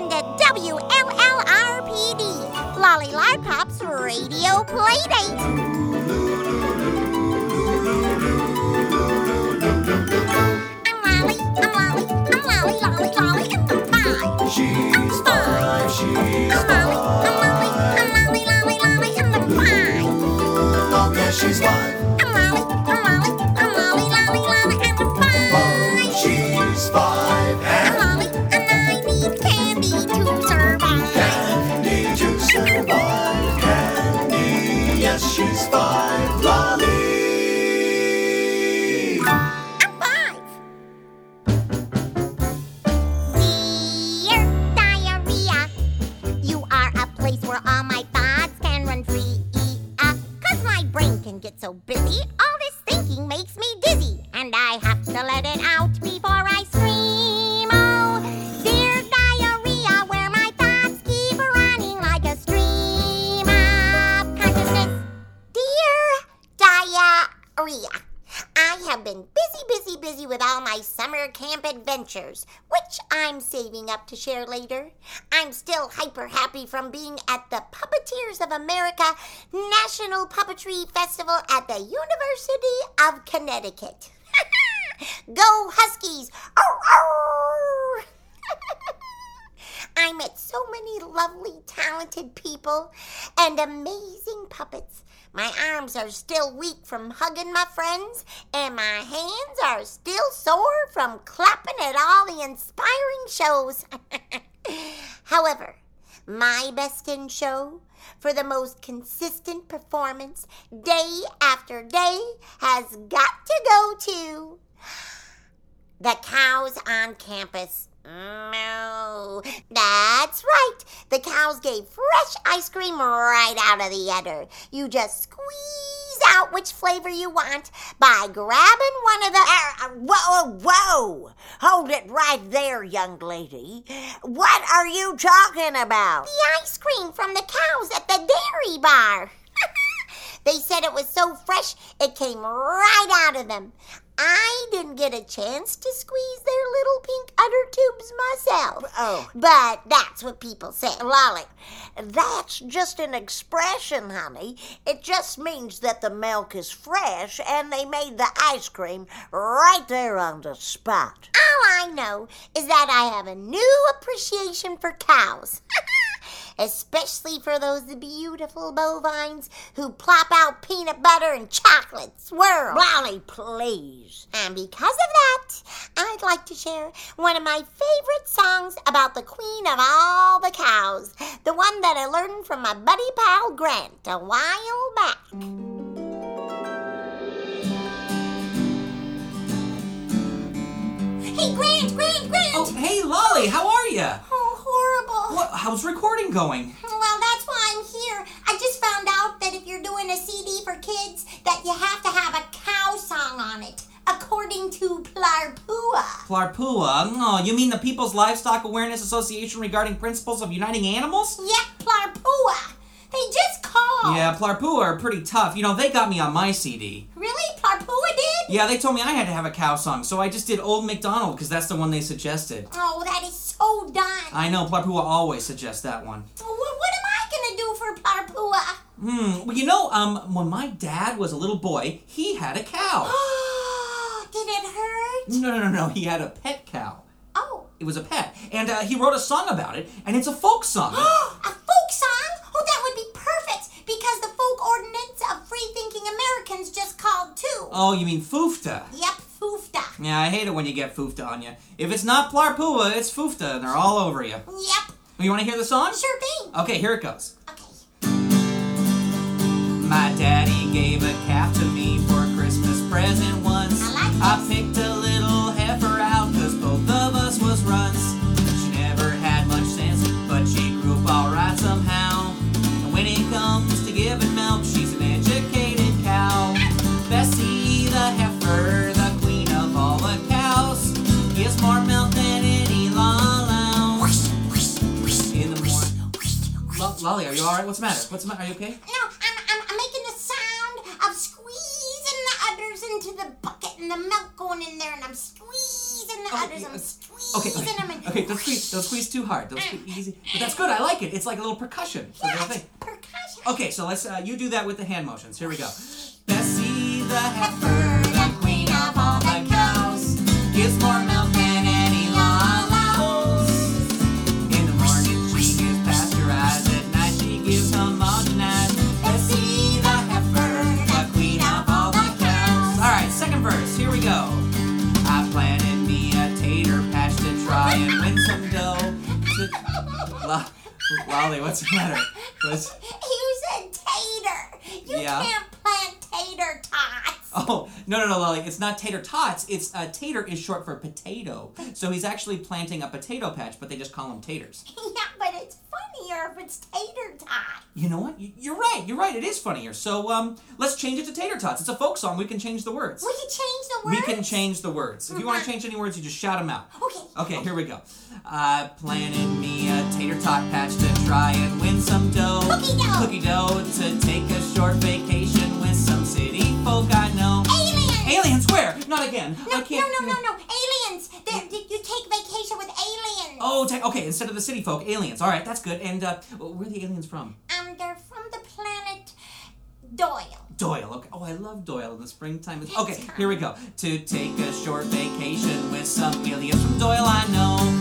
Listen to WLLRPD, Lolly Lollipop's Radio Playdate. I'm Lolly, I'm Lolly, I'm Lolly, Lolly, Lolly, and I'm five. She's five, she's I'm Lolly, I'm Lolly, I'm Lolly, Lolly, Lolly, and I'm five. Oh, yes, she's five. Get so busy, all this thinking makes me dizzy. And I have to let it out before I scream. Oh, dear diarrhea, where my thoughts keep running like a stream of consciousness. Dear diarrhea, have been busy, busy, busy with all my summer camp adventures, which I'm saving up to share later. I'm still hyper happy from being at the Puppeteers of America National Puppetry Festival at the University of Connecticut. Go Huskies! I met so many lovely, talented people and amazing puppets. My arms are still weak from hugging my friends, and my hands are still sore from clapping at all the inspiring shows. However, my best in show for the most consistent performance day after day has got to go to the cows on campus. No, that's right. The cows gave fresh ice cream right out of the udder. You just squeeze out which flavor you want by grabbing one of the. Uh, whoa, whoa! Hold it right there, young lady. What are you talking about? the ice cream from the cows at the dairy bar. they said it was so fresh it came right out of them. I didn't get a chance to squeeze their little pink udder tubes myself. Oh. But that's what people say. Lolly, that's just an expression, honey. It just means that the milk is fresh and they made the ice cream right there on the spot. All I know is that I have a new appreciation for cows. Especially for those beautiful bovines who plop out peanut butter and chocolate swirl. Lolly, please. And because of that, I'd like to share one of my favorite songs about the queen of all the cows. The one that I learned from my buddy pal Grant a while back. Hey, Grant, Grant, Grant! Oh, hey, Lolly, how are you? How's recording going? Well, that's why I'm here. I just found out that if you're doing a CD for kids, that you have to have a cow song on it, according to Plarpua. Plarpua. Oh, you mean the People's Livestock Awareness Association regarding principles of uniting animals? Yep, Plarpua. They just called. Yeah, Plarpua are pretty tough. You know, they got me on my CD. Really? Plarpua did? Yeah, they told me I had to have a cow song, so I just did Old MacDonald because that's the one they suggested. Oh, that is I know, Plarpua always suggests that one. Well, what, what am I gonna do for Parpua? Hmm, well, you know, um, when my dad was a little boy, he had a cow. did it hurt? No, no, no, no, he had a pet cow. Oh, It was a pet, and uh, he wrote a song about it, and it's a folk song. a folk song? Oh, that would be perfect because the folk ordinance of free-thinking Americans just called too. oh, you mean foofta? Yeah, I hate it when you get foofta on you. If it's not Plarpua, it's foofta, and they're all over oh, you. Yep, You want to hear the song? sure thing. Okay, here it goes. Okay. My daddy gave a calf to me for a Christmas present once. I like I picked a Lo- Lolly, are you alright? What's the matter? What's the matter? Are you okay? No, I'm, I'm, I'm making the sound of squeezing the udders into the bucket and the milk going in there, and I'm squeezing the Oh, udders. I'm squeezing Okay, okay, them in. okay. Don't squeeze. Don't squeeze too hard. Don't squeeze easy. But that's good. I like it. It's like a little percussion. thing. percussion. Okay, so let's. Uh, you do that with the hand motions. Here we go. Bessie the heifer, the queen of all the cows, gives more Lolly, what's the matter? What's... You said tater. You Yeah. can't plant tater tots. Oh no no no Lolly! It's not tater tots. It's uh, tater is short for potato. So he's actually planting a potato patch, but they just call them taters. yeah, it's funnier if it's tater tot. You know what? You- You're right. You're right. It is funnier. So um, let's change it to tater tots. It's a folk song. We can change the words. We can change the words. We can change the words. If you want to change any words, you just shout them out. Okay. Okay, here we go. I planted me a tater tot patch to try and win some dough. Cookie dough. Cookie dough to take a short vacation with some city folk I know. Aliens. Aliens, where? Not again. No, I can't. no, no, no, no. Aliens. They're, you take vacation with aliens. Oh, okay. Instead of the city folk, aliens. All right, that's good. And uh, where are the aliens from? Um, they're from the planet Doyle. Doyle. Okay. Oh, I love Doyle in the springtime. Okay, here we go. To take a short vacation with some aliens from Doyle, I know.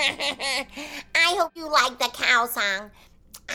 I hope you like the cow song.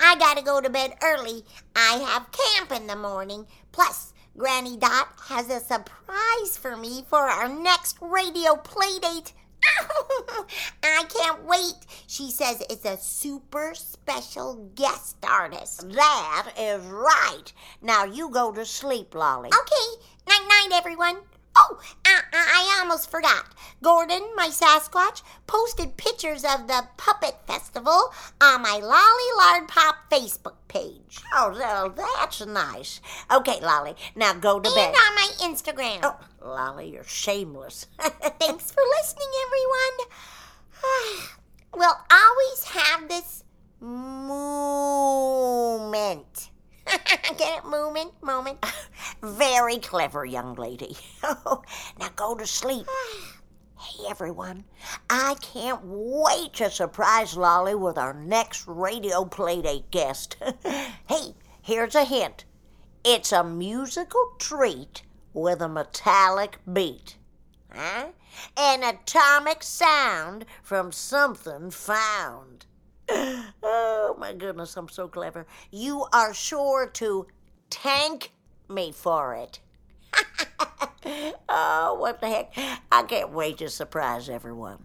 I gotta go to bed early. I have camp in the morning. Plus, Granny Dot has a surprise for me for our next radio playdate. I can't wait. She says it's a super special guest artist. That is right. Now you go to sleep, Lolly. Okay, night night, everyone. Oh, I, I I almost forgot. Gordon, my Sasquatch, posted pictures of the Puppet Festival on my Lolly Lollipop Facebook page. Oh, well, that's nice. Okay, Lolly, now go to And bed. on my Instagram. Oh, Lolly, you're shameless. Thanks for listening, everyone. we'll always have this moment. Get it? Moment, moment. Very clever, young lady. now go to sleep. Hey, everyone. I can't wait to surprise Lolly with our next radio playdate guest. hey, here's a hint it's a musical treat with a metallic beat. Huh? An atomic sound from something found. Oh my goodness, I'm so clever. You are sure to tank me for it. oh, what the heck? I can't wait to surprise everyone.